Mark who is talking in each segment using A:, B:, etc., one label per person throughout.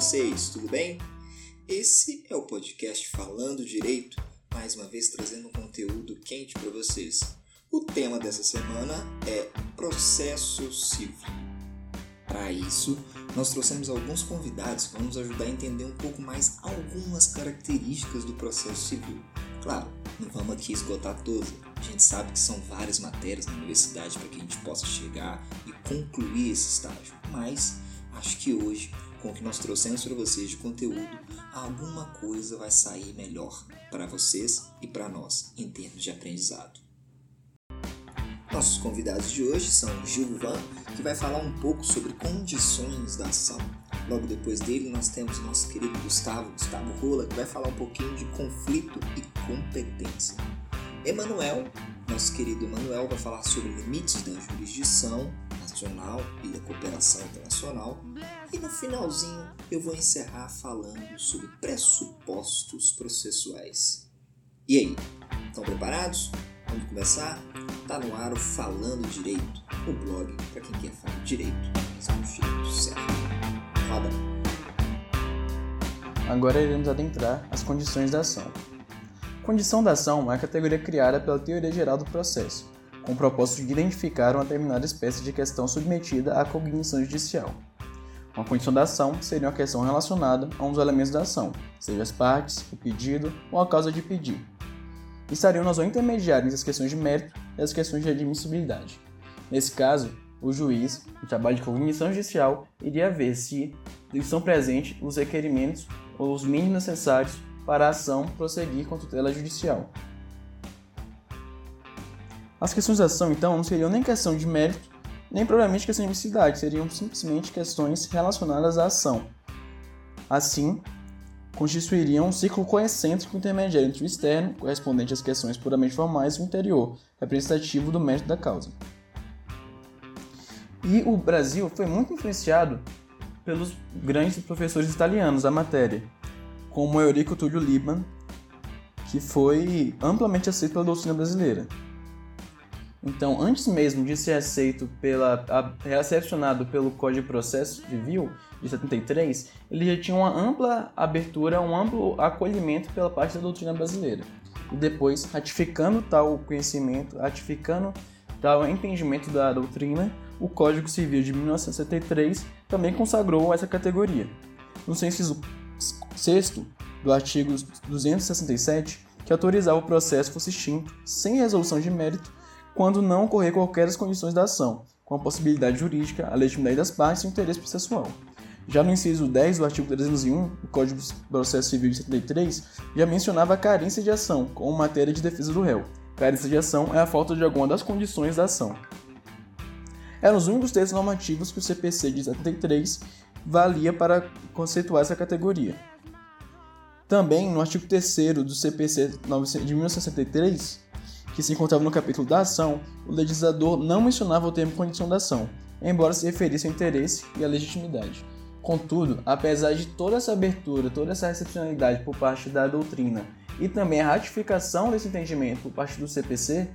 A: vocês? Tudo bem? Esse é o podcast Falando Direito, mais uma vez trazendo um conteúdo quente para vocês. O tema dessa semana é processo civil. Para isso, nós trouxemos alguns convidados que vão nos ajudar a entender um pouco mais algumas características do processo civil. Claro, não vamos aqui esgotar todas. A gente sabe que são várias matérias na universidade para que a gente possa chegar e concluir esse estágio, mas acho que hoje, com o que nós trouxemos para vocês de conteúdo, alguma coisa vai sair melhor para vocês e para nós em termos de aprendizado. Nossos convidados de hoje são Gilvan, que vai falar um pouco sobre condições da ação. Logo depois dele, nós temos nosso querido Gustavo, Gustavo Rola, que vai falar um pouquinho de conflito e competência. Emanuel, nosso querido Emanuel, vai falar sobre limites da jurisdição e da cooperação internacional. E no finalzinho, eu vou encerrar falando sobre pressupostos processuais. E aí, estão preparados? Vamos começar? Tá no ar o Falando Direito, o blog para quem quer falar direito, mas do jeito certo. Roda!
B: Agora iremos adentrar as condições da ação. Condição da ação é a categoria criada pela teoria geral do processo, com o propósito de identificar uma determinada espécie de questão submetida à cognição judicial. Uma condição da ação seria uma questão relacionada a um dos elementos da ação, seja as partes, o pedido ou a causa de pedir. Estariam na zona intermediária entre as questões de mérito e as questões de admissibilidade. Nesse caso, o juiz, no trabalho de cognição judicial, iria ver se estão presentes os requerimentos ou os mínimos necessários para a ação prosseguir com tutela judicial. As questões da ação, então, não seriam nem questão de mérito, nem provavelmente questão de necessidade, seriam simplesmente questões relacionadas à ação. Assim, constituiriam um ciclo coexcêntrico intermediário entre o externo, correspondente às questões puramente formais, e o interior, representativo do mérito da causa. E o Brasil foi muito influenciado pelos grandes professores italianos da matéria, como Eurico Túlio Liban, que foi amplamente aceito pela doutrina brasileira. Então, antes mesmo de ser aceito pela recepcionado pelo Código de Processo Civil de 73, ele já tinha uma ampla abertura, um amplo acolhimento pela parte da doutrina brasileira. E depois, ratificando tal conhecimento, ratificando tal entendimento da doutrina, o Código Civil de 1973 também consagrou essa categoria. No inciso 6 do artigo 267, que autorizava o processo fosse extinto sem resolução de mérito quando não ocorrer qualquer das condições da ação, com a possibilidade jurídica, a legitimidade das partes e o interesse processual. Já no inciso 10 do artigo 301 do Código de Processo Civil de 73, já mencionava a carência de ação como matéria de defesa do réu. Carência de ação é a falta de alguma das condições da ação. Eram os únicos textos normativos que o CPC de 73 valia para conceituar essa categoria. Também, no artigo 3 do CPC de 1963, que se encontrava no capítulo da ação, o legislador não mencionava o termo condição da ação, embora se referisse ao interesse e à legitimidade. Contudo, apesar de toda essa abertura, toda essa excepcionalidade por parte da doutrina e também a ratificação desse entendimento por parte do CPC,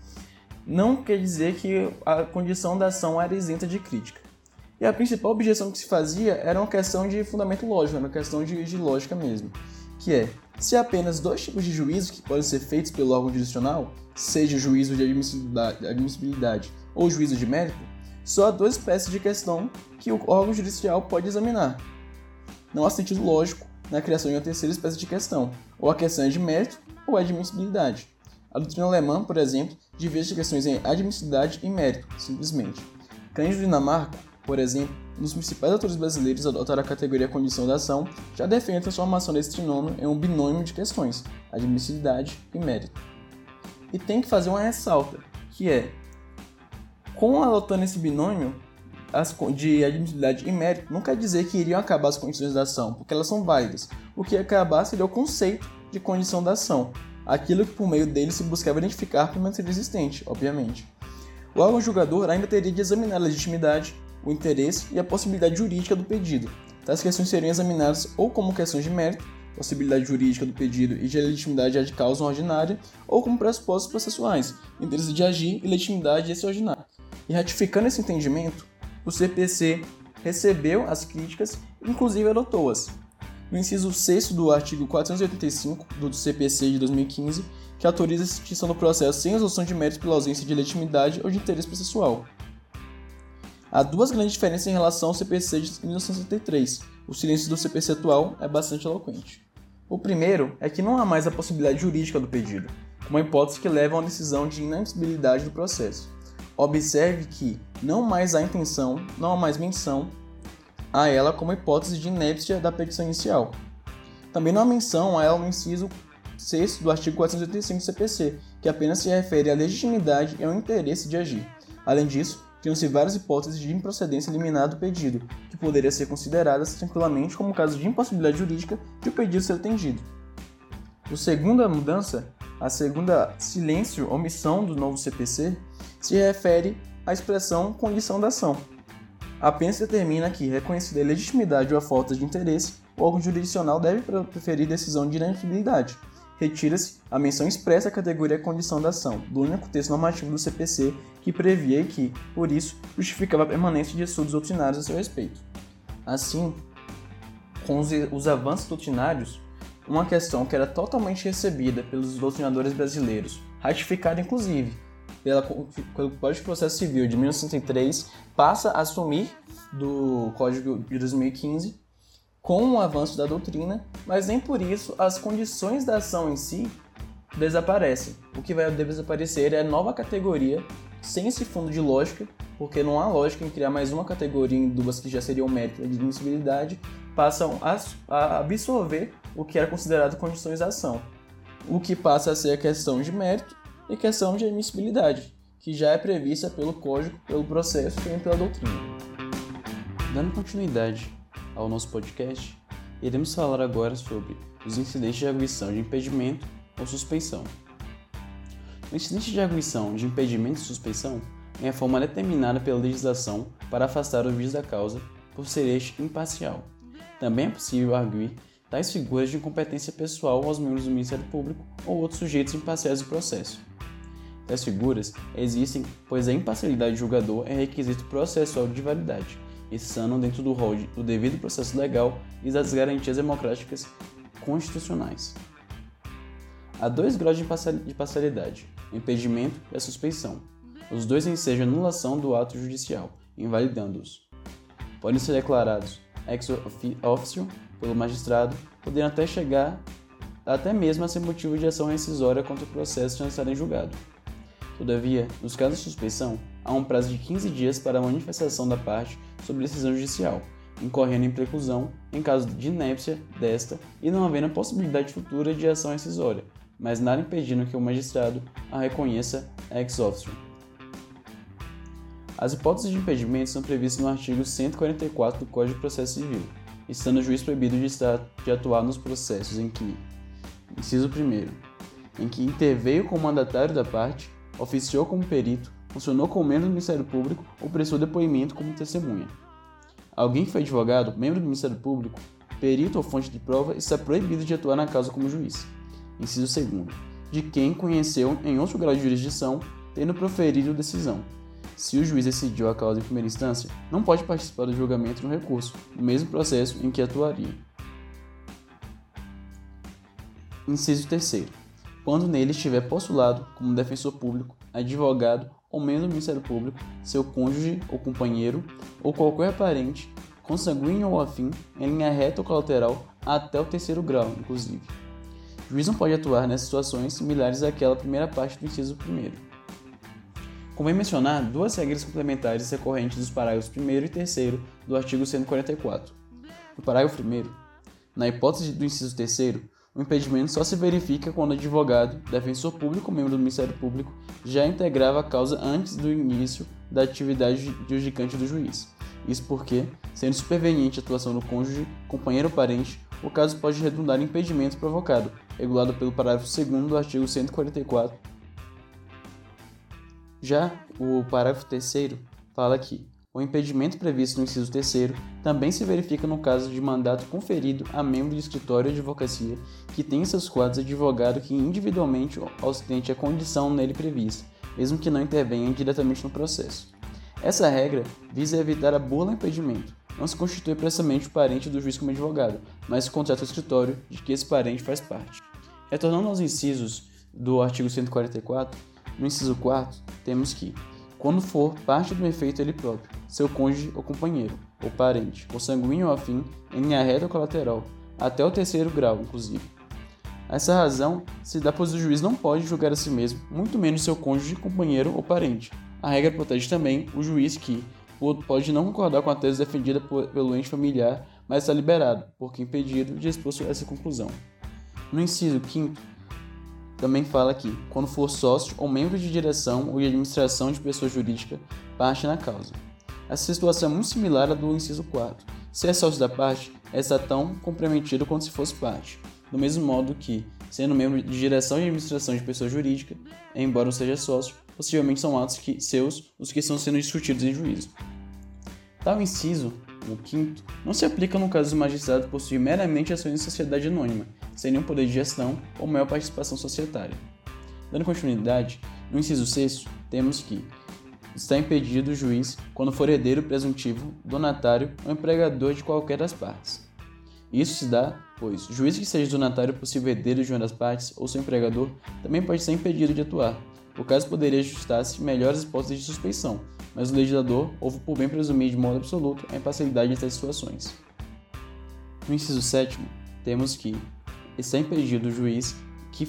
B: não quer dizer que a condição da ação era isenta de crítica. E a principal objeção que se fazia era uma questão de fundamento lógico, uma questão de, de lógica mesmo, que é se há apenas dois tipos de juízos que podem ser feitos pelo órgão jurisdicional, seja o juízo de admissibilidade, ou juízo de mérito, só há duas espécies de questão que o órgão judicial pode examinar. Não há sentido lógico na criação de uma terceira espécie de questão, ou a questão é de mérito ou admissibilidade. A doutrina alemã, por exemplo, divide questões em admissibilidade e mérito, simplesmente. Cândido Dinamarca, por exemplo, um dos principais autores brasileiros a adotar a categoria condição da ação, já defende a transformação desse trinômio em um binômio de questões, admissibilidade e mérito. E tem que fazer uma ressalta, que é, com adotando esse binômio de admissibilidade e mérito, não quer dizer que iriam acabar as condições da ação, porque elas são válidas. O que ia acabar seria o conceito de condição da ação, aquilo que por meio dele se buscava identificar por ser existente, obviamente. O órgão julgador ainda teria de examinar a legitimidade, o interesse e a possibilidade jurídica do pedido. Tais questões seriam examinadas ou como questões de mérito, possibilidade jurídica do pedido e de legitimidade de causa ordinária, ou como pressupostos processuais, interesse de agir e legitimidade extraordinária. E ratificando esse entendimento, o CPC
C: recebeu as críticas inclusive adotou-as. No inciso 6 do artigo 485 do CPC de 2015, que autoriza a extinção do processo sem exaustão de méritos pela ausência de legitimidade ou de interesse processual. Há duas grandes diferenças em relação ao CPC de 1963. O silêncio do CPC atual é bastante eloquente. O primeiro é que não há mais a possibilidade jurídica do pedido, uma hipótese que leva a uma decisão de inadmissibilidade do processo. Observe que não mais há intenção, não há mais menção a ela como hipótese de inépcia da petição inicial. Também não há menção a ela no inciso 6 do artigo 485 do CPC, que apenas se refere à legitimidade e ao interesse de agir. Além disso, criam-se várias hipóteses de improcedência liminar do pedido, que poderiam ser consideradas tranquilamente como caso de impossibilidade jurídica de o pedido ser atendido. A segunda mudança, a segunda silêncio, omissão do novo CPC, se refere à expressão condição da ação. Apenas determina que, reconhecida a legitimidade ou a falta de interesse, o órgão jurisdicional deve preferir decisão de inadmissibilidade, retira-se a menção expressa à categoria condição da ação, do único texto normativo do CPC que previa que, por isso, justificava a permanência de estudos doutrinários a seu respeito. Assim, com os, os avanços doutrinários, uma questão que era totalmente recebida pelos doutrinadores brasileiros, ratificada inclusive pela, pelo Código de Processo Civil de 1963, passa a assumir do Código de 2015 com o avanço da doutrina, mas nem por isso as condições da ação em si desaparecem. O que vai desaparecer é a nova categoria, sem esse fundo de lógica, porque não há lógica em criar mais uma categoria em duas que já seriam mérito de admissibilidade, passam a absorver o que era considerado condições da ação. O que passa a ser a questão de mérito e questão de admissibilidade, que já é prevista pelo código, pelo processo e pela doutrina.
B: Dando continuidade ao nosso podcast, iremos falar agora sobre os incidentes de arguição de impedimento ou suspeição. O incidente de arguição de impedimento e suspeição é a forma determinada pela legislação para afastar o juiz da causa por ser este imparcial. Também é possível arguir tais figuras de incompetência pessoal aos membros do Ministério Público ou outros sujeitos imparciais do processo. Tais figuras existem pois a imparcialidade do julgador é requisito processual de validade, estando dentro do rol do devido processo legal e das garantias democráticas constitucionais. Há dois graus de parcialidade, o impedimento e a suspeição. Os dois ensejam anulação do ato judicial, invalidando-os. Podem ser declarados ex officio pelo magistrado, podendo até chegar até mesmo a ser motivo de ação rescisória contra o processo já estar em julgado. Todavia, nos casos de suspeição, há um prazo de 15 dias para a manifestação da parte sobre decisão judicial, incorrendo em preclusão em caso de inépcia desta e não havendo possibilidade futura de ação rescisória, mas nada impedindo que o magistrado a reconheça ex officio. As hipóteses de impedimento são previstas no artigo 144 do Código de Processo Civil, estando o juiz proibido de, estar, de atuar nos processos em que, inciso 1, em que interveio como mandatário da parte, oficiou como perito, funcionou como membro do Ministério Público ou prestou depoimento como testemunha. Alguém que foi advogado, membro do Ministério Público, perito ou fonte de prova está proibido de atuar na causa como juiz. Inciso 2. De quem conheceu em outro grau de jurisdição, tendo proferido decisão. Se o juiz decidiu a causa em primeira instância, não pode participar do julgamento no recurso, no mesmo processo em que atuaria. Inciso 3 quando nele estiver postulado como defensor público, advogado ou membro do Ministério Público, seu cônjuge ou companheiro, ou qualquer parente, consanguíneo ou afim, em linha reta ou colateral, até o terceiro grau, inclusive. O juiz não pode atuar nessas situações similares àquela primeira parte do inciso primeiro. Convém mencionar duas regras complementares recorrentes dos parágrafos 1 e 3 do artigo 144. No parágrafo 1, na hipótese do inciso 3, o impedimento só se verifica quando o advogado, defensor público ou membro do Ministério Público já integrava a causa antes do início da atividade judicante do juiz. Isso porque, sendo superveniente a atuação do cônjuge, companheiro ou parente, o caso pode redundar em impedimento provocado, regulado pelo parágrafo 2 do artigo 144. Já o parágrafo 3 fala que o impedimento previsto no inciso 3 também se verifica no caso de mandato conferido a membro de escritório de advocacia que tem em seus quadros advogado que individualmente ostente a condição nele prevista, mesmo que não intervenha diretamente no processo. Essa regra visa evitar a bula impedimento, não se constitui expressamente o parente do juiz como advogado, mas o escritório de que esse parente faz parte. Retornando aos incisos do artigo 144, no inciso 4, temos que, quando for parte do efeito ele próprio, seu cônjuge ou companheiro, ou parente, ou sanguíneo ou afim, em linha reta ou colateral, até o terceiro grau, inclusive. Essa razão se dá pois o juiz não pode julgar a si mesmo, muito menos seu cônjuge, companheiro ou parente. A regra protege também o juiz que pode não concordar com a tese defendida pelo ente familiar, mas está liberado, porque impedido de expor essa conclusão. No inciso 5 também fala que, quando for sócio ou membro de direção ou de administração de pessoa jurídica, parte na causa. Essa situação é muito similar à do inciso 4. Se é sócio da parte, é está tão comprometido quanto se fosse parte. Do mesmo modo que, sendo membro de direção e administração de pessoa jurídica, embora não seja sócio, possivelmente são atos que, seus os que estão sendo discutidos em juízo. Tal inciso, o quinto, não se aplica no caso do magistrado possuir meramente ações em sociedade anônima, sem nenhum poder de gestão ou maior participação societária. Dando continuidade, no inciso sexto, temos que está impedido o juiz quando for herdeiro presuntivo, donatário ou empregador de qualquer das partes. Isso se dá, pois, juiz que seja donatário possível herdeiro de uma das partes ou seu empregador também pode ser impedido de atuar. O caso poderia ajustar-se melhores hipóteses de suspeição, mas o legislador houve por bem presumir de modo absoluto a imparcialidade entre as situações. No inciso 7, temos que está impedido o juiz que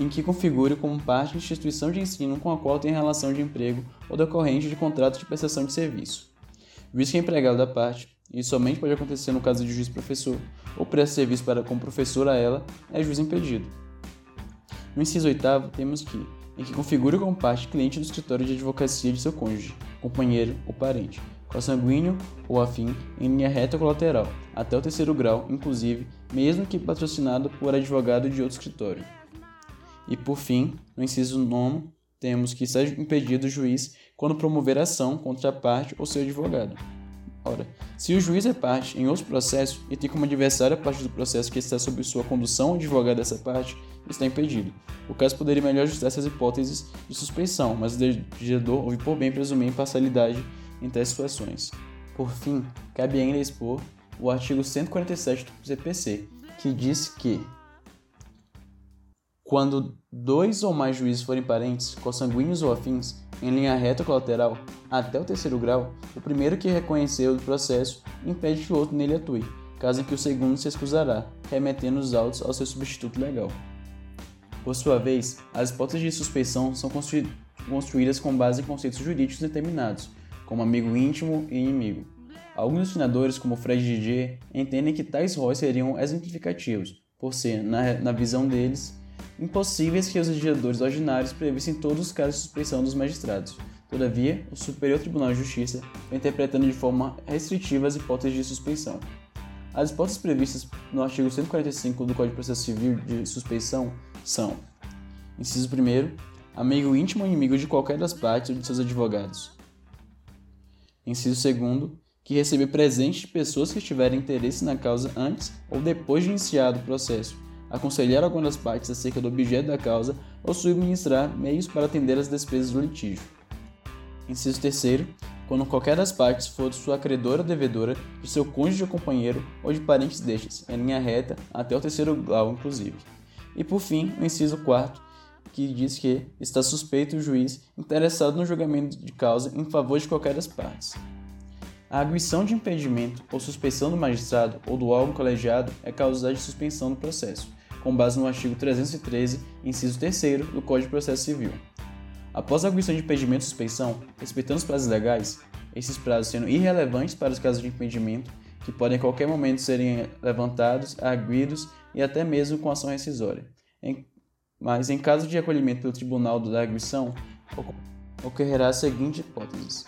B: em que configure como parte de instituição de ensino com a qual tem relação de emprego ou decorrente de contrato de prestação de serviço. O juiz que é empregado da parte, e somente pode acontecer no caso de juiz professor, ou presta serviço para como professor a ela, é juiz impedido. No inciso 8 temos que, em que configure como parte cliente do escritório de advocacia de seu cônjuge, companheiro ou parente, consanguíneo ou afim, em linha reta colateral, até o terceiro grau, inclusive, mesmo que patrocinado por advogado de outro escritório. E por fim, no inciso 9, temos que ser impedido o juiz quando promover ação contra a parte ou seu advogado. Ora, se o juiz é parte em outro processo e tem como adversário a parte do processo que está sob sua condução ou advogado dessa parte, está impedido. O caso poderia melhor ajustar essas hipóteses de suspeição, mas o legislador ouve por bem presumir imparcialidade em tais situações. Por fim, cabe ainda expor o artigo 147 do CPC, que diz que quando dois ou mais juízes forem parentes, consanguíneos ou afins, em linha reta ou colateral, até o terceiro grau, o primeiro que reconheceu o processo impede que o outro nele atue, caso em que o segundo se excusará, remetendo os autos ao seu substituto legal. Por sua vez, as hipóteses de suspeição são construídas com base em conceitos jurídicos determinados, como amigo íntimo e inimigo. Alguns ensinadores, como Fred Didier, entendem que tais róis seriam exemplificativos, por ser, na, na visão deles, impossíveis que os legisladores ordinários previssem todos os casos de suspeição dos magistrados. Todavia, o Superior Tribunal de Justiça vem interpretando de forma restritiva as hipóteses de suspeição. As hipóteses previstas no artigo 145 do Código de Processo Civil de suspeição são: inciso 1, amigo íntimo ou inimigo de qualquer das partes ou de seus advogados. Inciso 2, que receber presente de pessoas que tiverem interesse na causa antes ou depois de iniciado o processo, aconselhar alguma das partes acerca do objeto da causa ou subministrar meios para atender às despesas do litígio. Inciso 3 quando qualquer das partes for sua credora ou devedora, de seu cônjuge ou companheiro ou de parentes destes, em linha reta, até o terceiro grau, inclusive. E por fim, o inciso 4 que diz que está suspeito o juiz interessado no julgamento de causa em favor de qualquer das partes. A arguição de impedimento ou suspensão do magistrado ou do órgão colegiado é causa de suspensão do processo, com base no artigo 313, inciso 3 do Código de Processo Civil. Após a arguição de impedimento e suspensão, respeitando os prazos legais, esses prazos sendo irrelevantes para os casos de impedimento, que podem a qualquer momento serem levantados, arguidos e até mesmo com ação rescisória. Mas em caso de acolhimento pelo tribunal da arguição, ocorrerá a seguinte hipóteses.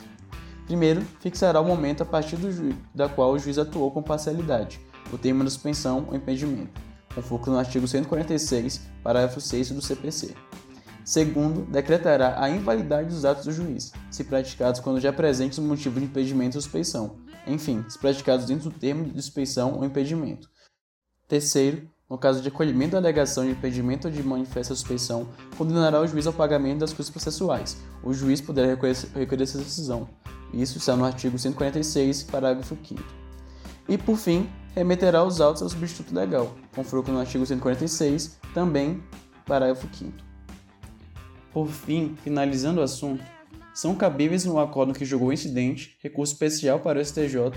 B: Primeiro, fixará o momento a partir do da qual o juiz atuou com parcialidade, o termo da suspensão ou impedimento com foco no artigo 146, parágrafo 6 do CPC. Segundo, decretará a invalidade dos atos do juiz, se praticados quando já presentes o motivo de impedimento ou suspeição. Enfim, se praticados dentro do termo de suspeição ou impedimento. Terceiro, no caso de acolhimento da alegação de impedimento ou de manifesta suspeição, condenará o juiz ao pagamento das custas processuais. O juiz poderá recolher essa decisão. Isso está no artigo 146, parágrafo 5 E, por fim, remeterá aos autos ao substituto legal, conforme no artigo 146, também, parágrafo 5 Por fim, finalizando o assunto, são cabíveis no acordo que julgou o incidente recurso especial para o STJ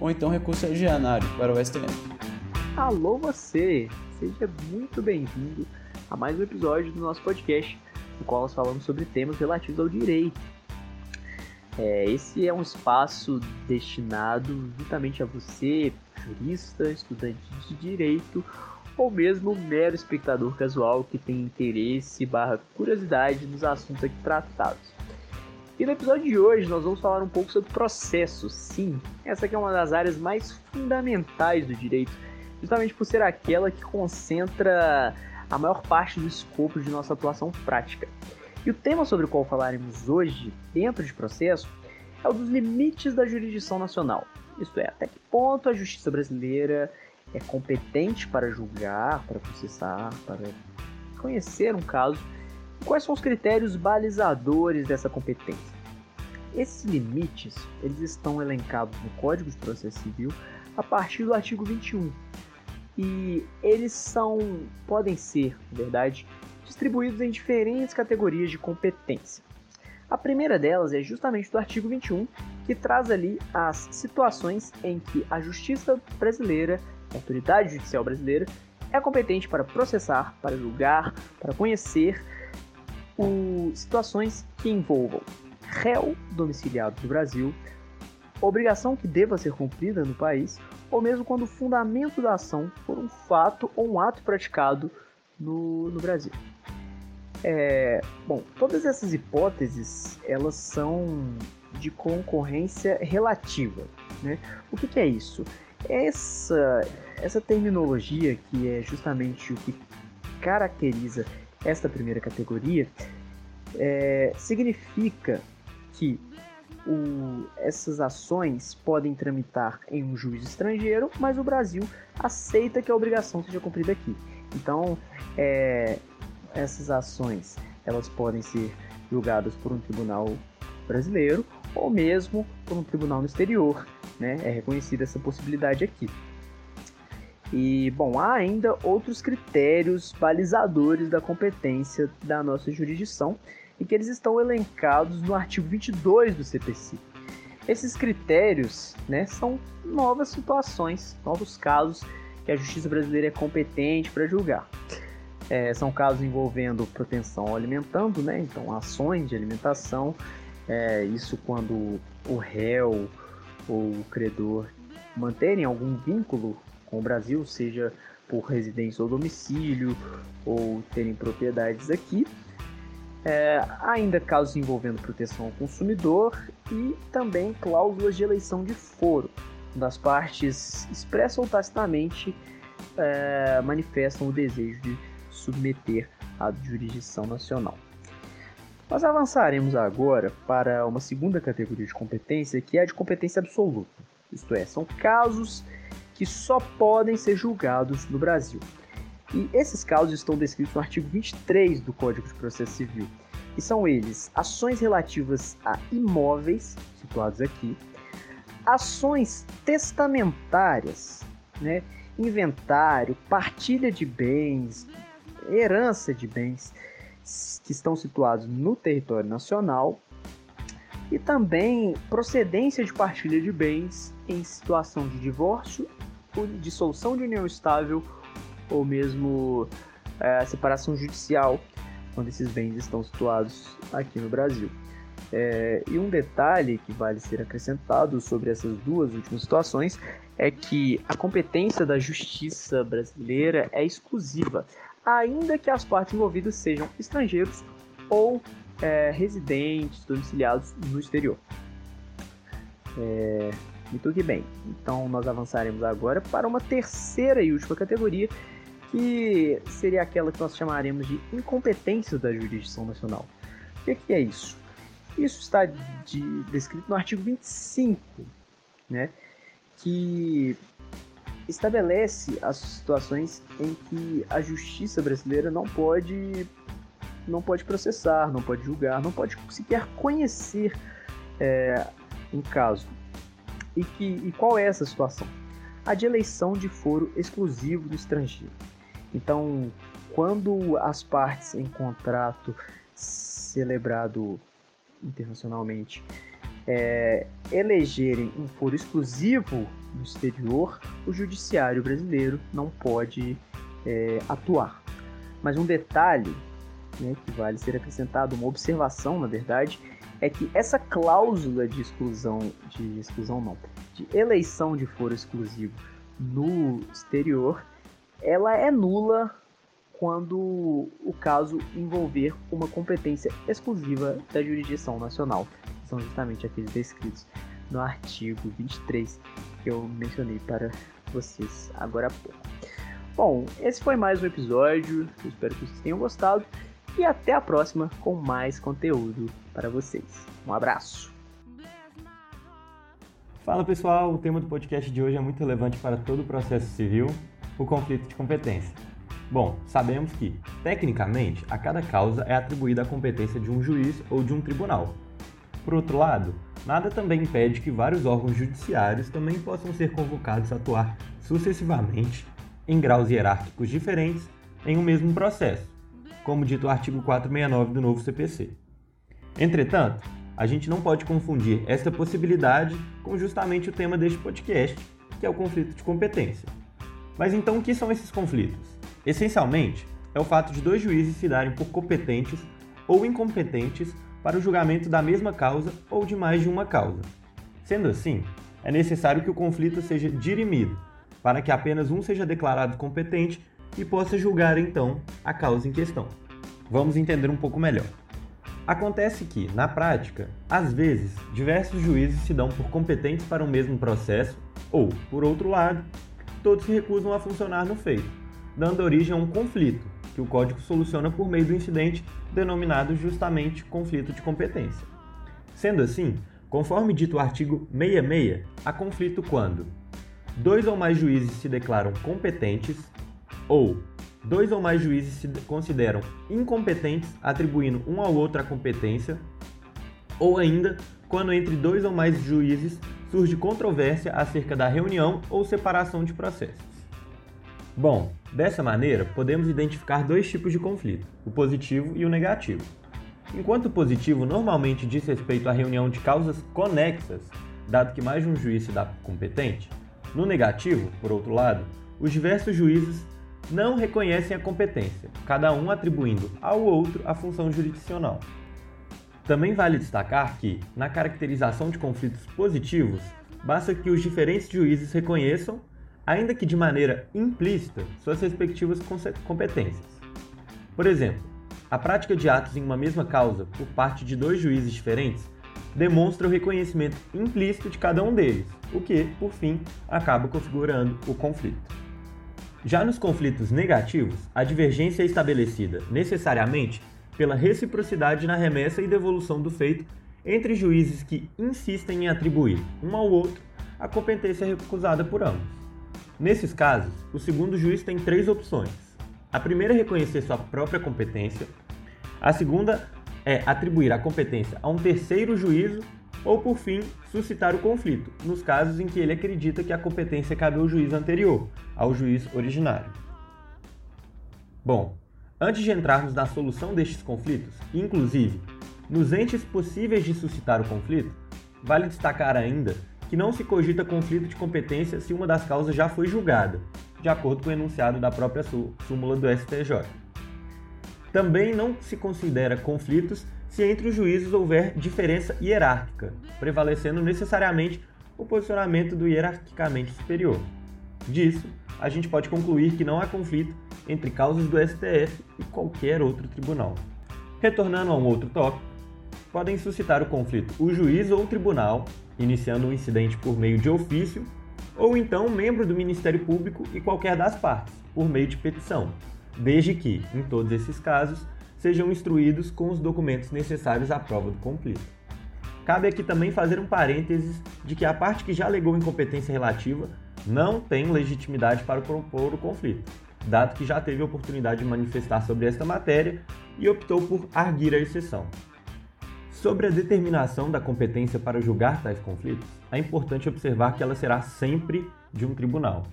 B: ou então recurso ordinário para o STF.
D: Alô você! Seja muito bem-vindo a mais um episódio do nosso podcast, no qual nós falamos sobre temas relativos ao direito. É, esse é um espaço destinado justamente a você, jurista, estudante de direito, ou mesmo mero espectador casual que tem interesse barra curiosidade nos assuntos aqui tratados. E no episódio de hoje nós vamos falar um pouco sobre processos. Sim, essa é uma das áreas mais fundamentais do direito, justamente por ser aquela que concentra a maior parte do escopo de nossa atuação prática. E o tema sobre o qual falaremos hoje, dentro de processo, é o dos limites da jurisdição nacional. Isto é, até que ponto a justiça brasileira é competente para julgar, para processar, para conhecer um caso Quais são os critérios balizadores dessa competência? Esses limites, eles estão elencados no Código de Processo Civil a partir do artigo 21. E eles são podem ser, na verdade, distribuídos em diferentes categorias de competência. A primeira delas é justamente do artigo 21, que traz ali as situações em que a justiça brasileira, a autoridade judicial brasileira, é competente para processar, para julgar, para conhecer o, situações que envolvam réu domiciliado no Brasil, obrigação que deva ser cumprida no país, ou mesmo quando o fundamento da ação for um fato ou um ato praticado no, no Brasil. É, bom, todas essas hipóteses elas são de concorrência relativa. Né? O que, que é isso? Essa, essa terminologia que é justamente o que caracteriza esta primeira categoria, é, significa que o, essas ações podem tramitar em um juiz estrangeiro, mas o Brasil aceita que a obrigação seja cumprida aqui. Então, é, essas ações elas podem ser julgadas por um tribunal brasileiro ou mesmo por um tribunal no exterior. Né? É reconhecida essa possibilidade aqui. E, bom, há ainda outros critérios balizadores da competência da nossa jurisdição e que eles estão elencados no artigo 22 do CPC. Esses critérios né, são novas situações, novos casos que a justiça brasileira é competente para julgar. É, são casos envolvendo proteção alimentando, né, então ações de alimentação, é, isso quando o réu ou o credor manterem algum vínculo com o Brasil, seja por residência ou domicílio, ou terem propriedades aqui. É, ainda casos envolvendo proteção ao consumidor e também cláusulas de eleição de foro, das partes expressa ou tacitamente é, manifestam o desejo de submeter à jurisdição nacional. Nós avançaremos agora para uma segunda categoria de competência, que é a de competência absoluta. Isto é, são casos que só podem ser julgados no Brasil. E esses casos estão descritos no artigo 23 do Código de Processo Civil. E são eles ações relativas a imóveis, situados aqui, ações testamentárias, né, inventário, partilha de bens, herança de bens que estão situados no território nacional e também procedência de partilha de bens em situação de divórcio dissolução de união estável ou mesmo é, separação judicial, quando esses bens estão situados aqui no Brasil. É, e um detalhe que vale ser acrescentado sobre essas duas últimas situações é que a competência da justiça brasileira é exclusiva, ainda que as partes envolvidas sejam estrangeiros ou é, residentes domiciliados no exterior. É, bem. Então nós avançaremos agora para uma terceira e última categoria, que seria aquela que nós chamaremos de incompetência da jurisdição nacional. O que, que é isso? Isso está de, descrito no artigo 25, né, que estabelece as situações em que a justiça brasileira não pode não pode processar, não pode julgar, não pode sequer conhecer é, um caso. E, que, e qual é essa situação? A de eleição de foro exclusivo do estrangeiro. Então, quando as partes em contrato celebrado internacionalmente é, elegerem um foro exclusivo no exterior, o judiciário brasileiro não pode é, atuar. Mas um detalhe né, que vale ser acrescentado, uma observação, na verdade, é que essa cláusula de exclusão, de exclusão não, de eleição de foro exclusivo no exterior, ela é nula quando o caso envolver uma competência exclusiva da jurisdição nacional são justamente aqueles descritos no artigo 23 que eu mencionei para vocês agora há pouco. Bom, esse foi mais um episódio, eu espero que vocês tenham gostado e até a próxima com mais conteúdo para vocês. Um abraço!
E: Fala pessoal, o tema do podcast de hoje é muito relevante para todo o processo civil, o conflito de competência. Bom, sabemos que, tecnicamente, a cada causa é atribuída a competência de um juiz ou de um tribunal, por outro lado, nada também impede que vários órgãos judiciários também possam ser convocados a atuar sucessivamente, em graus hierárquicos diferentes, em um mesmo processo, como dito o artigo 469 do novo CPC. Entretanto, a gente não pode confundir esta possibilidade com justamente o tema deste podcast, que é o conflito de competência. Mas então o que são esses conflitos? Essencialmente, é o fato de dois juízes se darem por competentes ou incompetentes para o julgamento da mesma causa ou de mais de uma causa. Sendo assim, é necessário que o conflito seja dirimido, para que apenas um seja declarado competente e possa julgar então a causa em questão. Vamos entender um pouco melhor. Acontece que, na prática, às vezes, diversos juízes se dão por competentes para o mesmo processo, ou, por outro lado, todos se recusam a funcionar no feito, dando origem a um conflito, que o código soluciona por meio do incidente denominado justamente conflito de competência. Sendo assim, conforme dito o artigo 66, há conflito quando dois ou mais juízes se declaram competentes ou dois ou mais juízes se consideram incompetentes, atribuindo um ao outro a competência, ou ainda quando entre dois ou mais juízes surge controvérsia acerca da reunião ou separação de processos. Bom, dessa maneira, podemos identificar dois tipos de conflito, o positivo e o negativo. Enquanto o positivo normalmente diz respeito à reunião de causas conexas, dado que mais de um juiz se dá competente, no negativo, por outro lado, os diversos juízes não reconhecem a competência, cada um atribuindo ao outro a função jurisdicional. Também vale destacar que, na caracterização de conflitos positivos, basta que os diferentes juízes reconheçam ainda que de maneira implícita, suas respectivas competências. Por exemplo, a prática de atos em uma mesma causa por parte de dois juízes diferentes demonstra o reconhecimento implícito de cada um deles, o que, por fim, acaba configurando o conflito. Já nos conflitos negativos, a divergência é estabelecida necessariamente pela reciprocidade na remessa e devolução do feito entre juízes que insistem em atribuir um ao outro a competência recusada por ambos. Nesses casos, o segundo juiz tem três opções. A primeira é reconhecer sua própria competência, a segunda é atribuir a competência a um terceiro juízo ou, por fim, suscitar o conflito, nos casos em que ele acredita que a competência cabe ao juiz anterior, ao juiz originário. Bom, antes de entrarmos na solução destes conflitos, inclusive nos entes possíveis de suscitar o conflito, vale destacar ainda que não se cogita conflito de competência se uma das causas já foi julgada, de acordo com o enunciado da própria súmula do STJ. Também não se considera conflitos se entre os juízes houver diferença hierárquica, prevalecendo necessariamente o posicionamento do hierarquicamente superior. Disso, a gente pode concluir que não há conflito entre causas do STF e qualquer outro tribunal. Retornando a um outro tópico, podem suscitar o conflito o juiz ou o tribunal iniciando um incidente por meio de ofício, ou então membro do Ministério Público e qualquer das partes, por meio de petição, desde que, em todos esses casos, sejam instruídos com os documentos necessários à prova do conflito. Cabe aqui também fazer um parênteses de que a parte que já alegou incompetência relativa não tem legitimidade para propor o conflito, dado que já teve oportunidade de manifestar sobre esta matéria e optou por arguir a exceção. Sobre a determinação da competência para julgar tais conflitos, é importante observar que ela será sempre de um tribunal.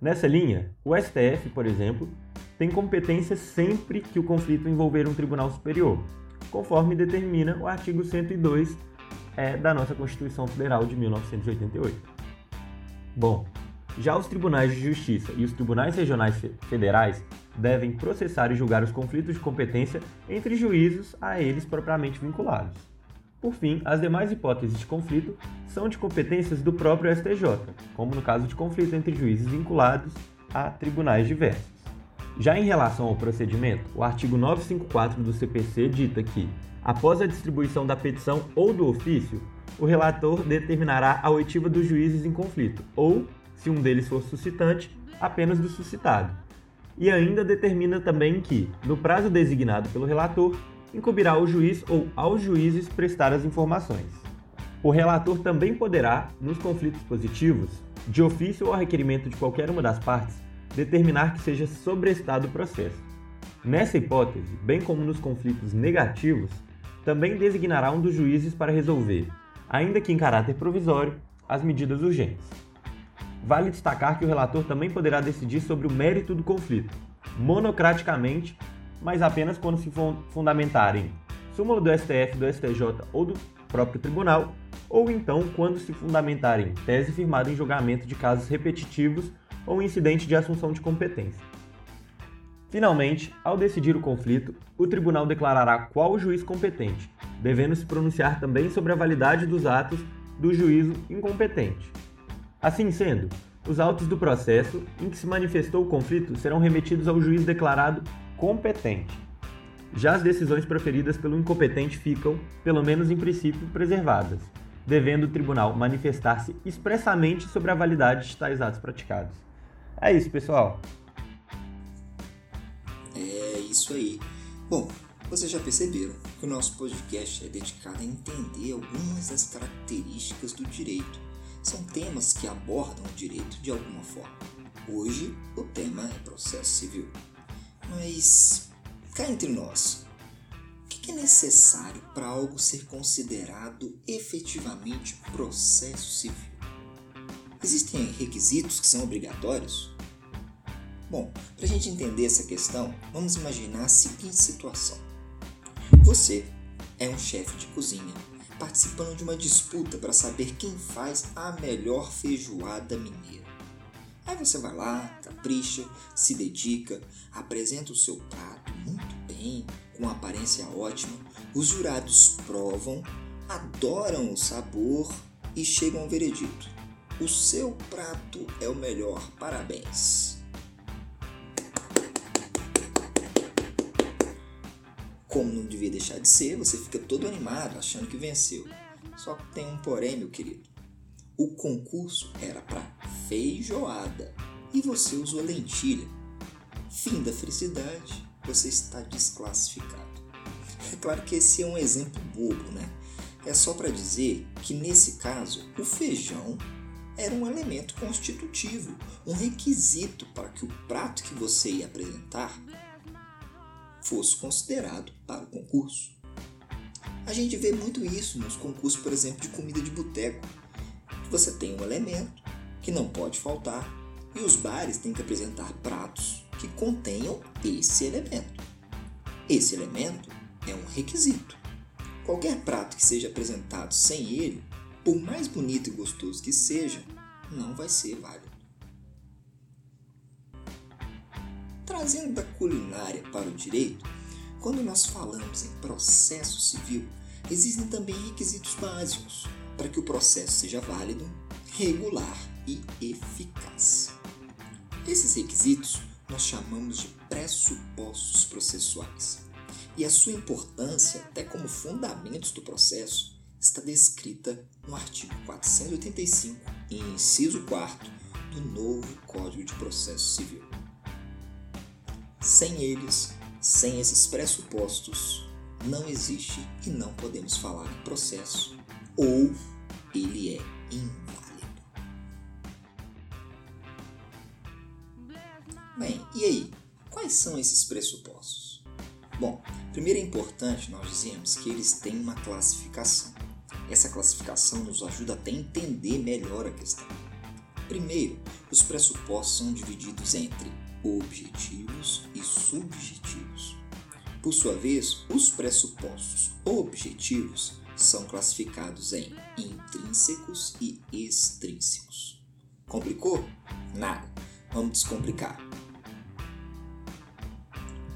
E: Nessa linha, o STF, por exemplo, tem competência sempre que o conflito envolver um tribunal superior, conforme determina o artigo 102 é, da nossa Constituição Federal de 1988. Bom, já os tribunais de justiça e os tribunais regionais federais devem processar e julgar os conflitos de competência entre juízos a eles propriamente vinculados. Por fim, as demais hipóteses de conflito são de competências do próprio STJ, como no caso de conflito entre juízes vinculados a tribunais diversos. Já em relação ao procedimento, o artigo 954 do CPC dita que, após a distribuição da petição ou do ofício, o relator determinará a oitiva dos juízes em conflito, ou, se um deles for suscitante, apenas do suscitado. E ainda determina também que, no prazo designado pelo relator, incumbirá ao juiz ou aos juízes prestar as informações. O relator também poderá, nos conflitos positivos, de ofício ou a requerimento de qualquer uma das partes, determinar que seja sobrestado o processo. Nessa hipótese, bem como nos conflitos negativos, também designará um dos juízes para resolver, ainda que em caráter provisório, as medidas urgentes. Vale destacar que o relator também poderá decidir sobre o mérito do conflito, monocraticamente, mas apenas quando se fundamentarem súmula do STF, do STJ ou do próprio tribunal, ou então quando se fundamentarem tese firmada em julgamento de casos repetitivos ou incidente de assunção de competência. Finalmente, ao decidir o conflito, o tribunal declarará qual o juiz competente, devendo se pronunciar também sobre a validade dos atos do juízo incompetente. Assim sendo, os autos do processo em que se manifestou o conflito serão remetidos ao juiz declarado competente. Já as decisões proferidas pelo incompetente ficam, pelo menos em princípio, preservadas, devendo o tribunal manifestar-se expressamente sobre a validade de tais atos praticados. É isso, pessoal.
A: É isso aí. Bom, vocês já perceberam que o nosso podcast é dedicado a entender algumas das características do direito. São temas que abordam o direito de alguma forma. Hoje, o tema é processo civil. Mas, cá entre nós, o que é necessário para algo ser considerado efetivamente processo civil? Existem requisitos que são obrigatórios? Bom, para a gente entender essa questão, vamos imaginar a seguinte situação: você é um chefe de cozinha participando de uma disputa para saber quem faz a melhor feijoada mineira. Aí você vai lá, capricha, se dedica, apresenta o seu prato muito bem, com aparência ótima. Os jurados provam, adoram o sabor e chegam ao veredito. O seu prato é o melhor, parabéns. Como não devia deixar de ser, você fica todo animado, achando que venceu. Só que tem um porém, meu querido. O concurso era para feijoada e você usou lentilha. Fim da felicidade, você está desclassificado. É claro que esse é um exemplo bobo, né? É só para dizer que nesse caso o feijão era um elemento constitutivo, um requisito para que o prato que você ia apresentar fosse considerado para o concurso. A gente vê muito isso nos concursos, por exemplo, de comida de boteco você tem um elemento que não pode faltar e os bares têm que apresentar pratos que contenham esse elemento. Esse elemento é um requisito. Qualquer prato que seja apresentado sem ele, por mais bonito e gostoso que seja, não vai ser válido. Trazendo da culinária para o direito, quando nós falamos em processo civil, existem também requisitos básicos, para que o processo seja válido, regular e eficaz. Esses requisitos nós chamamos de pressupostos processuais. E a sua importância, até como fundamentos do processo, está descrita no artigo 485, inciso 4 do novo Código de Processo Civil. Sem eles, sem esses pressupostos, não existe e não podemos falar em processo ou ele é inválido. Bem, e aí? Quais são esses pressupostos? Bom, Primeiro é importante nós dizemos que eles têm uma classificação. Essa classificação nos ajuda até a entender melhor a questão. Primeiro, os pressupostos são divididos entre objetivos e subjetivos. Por sua vez, os pressupostos objetivos são classificados em intrínsecos e extrínsecos. Complicou? Nada. Vamos descomplicar.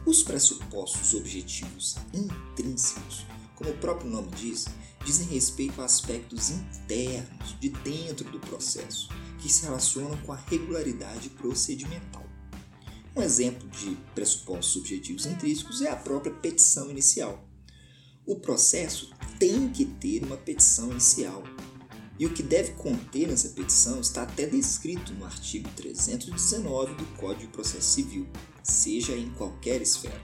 A: Os pressupostos objetivos intrínsecos, como o próprio nome diz, dizem respeito a aspectos internos de dentro do processo, que se relacionam com a regularidade procedimental. Um exemplo de pressupostos objetivos intrínsecos é a própria petição inicial. O processo tem que ter uma petição inicial. E o que deve conter nessa petição está até descrito no artigo 319 do Código de Processo Civil, seja em qualquer esfera.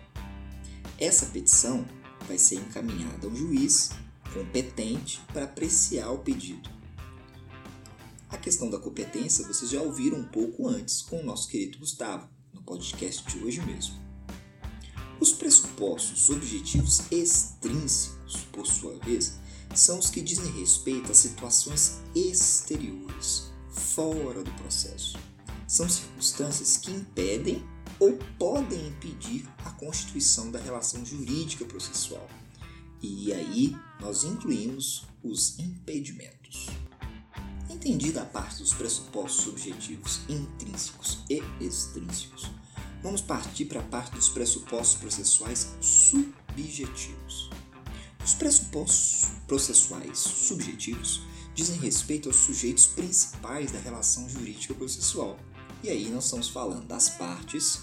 A: Essa petição vai ser encaminhada ao juiz competente para apreciar o pedido. A questão da competência vocês já ouviram um pouco antes com o nosso querido Gustavo, podcast de hoje mesmo. Os pressupostos objetivos extrínsecos, por sua vez, são os que dizem respeito a situações exteriores, fora do processo. São circunstâncias que impedem ou podem impedir a constituição da relação jurídica processual. E aí nós incluímos os impedimentos. Entendida a parte dos pressupostos subjetivos intrínsecos e extrínsecos, vamos partir para a parte dos pressupostos processuais subjetivos. Os pressupostos processuais subjetivos dizem respeito aos sujeitos principais da relação jurídica processual. E aí nós estamos falando das partes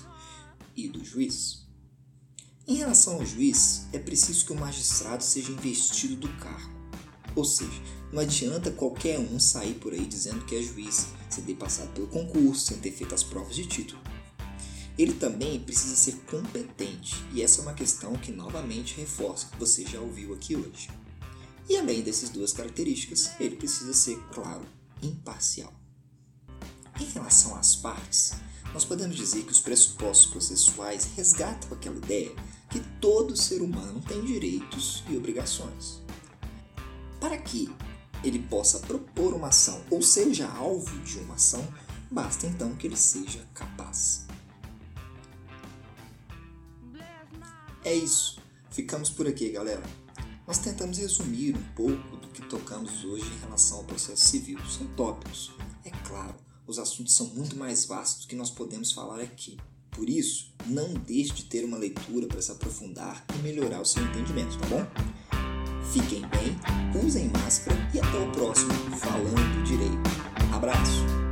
A: e do juiz. Em relação ao juiz, é preciso que o magistrado seja investido do cargo. Ou seja, não adianta qualquer um sair por aí dizendo que é juiz sem ter passado pelo concurso, sem ter feito as provas de título. Ele também precisa ser competente, e essa é uma questão que novamente reforça que você já ouviu aqui hoje. E além dessas duas características, ele precisa ser, claro, imparcial. Em relação às partes, nós podemos dizer que os pressupostos processuais resgatam aquela ideia que todo ser humano tem direitos e obrigações. Para que ele possa propor uma ação ou seja alvo de uma ação, basta então que ele seja capaz. É isso. Ficamos por aqui, galera. Nós tentamos resumir um pouco do que tocamos hoje em relação ao processo civil. São tópicos. É claro, os assuntos são muito mais vastos que nós podemos falar aqui. Por isso, não deixe de ter uma leitura para se aprofundar e melhorar o seu entendimento, tá bom? Fiquem bem, usem máscara e até o próximo Falando Direito. Abraço!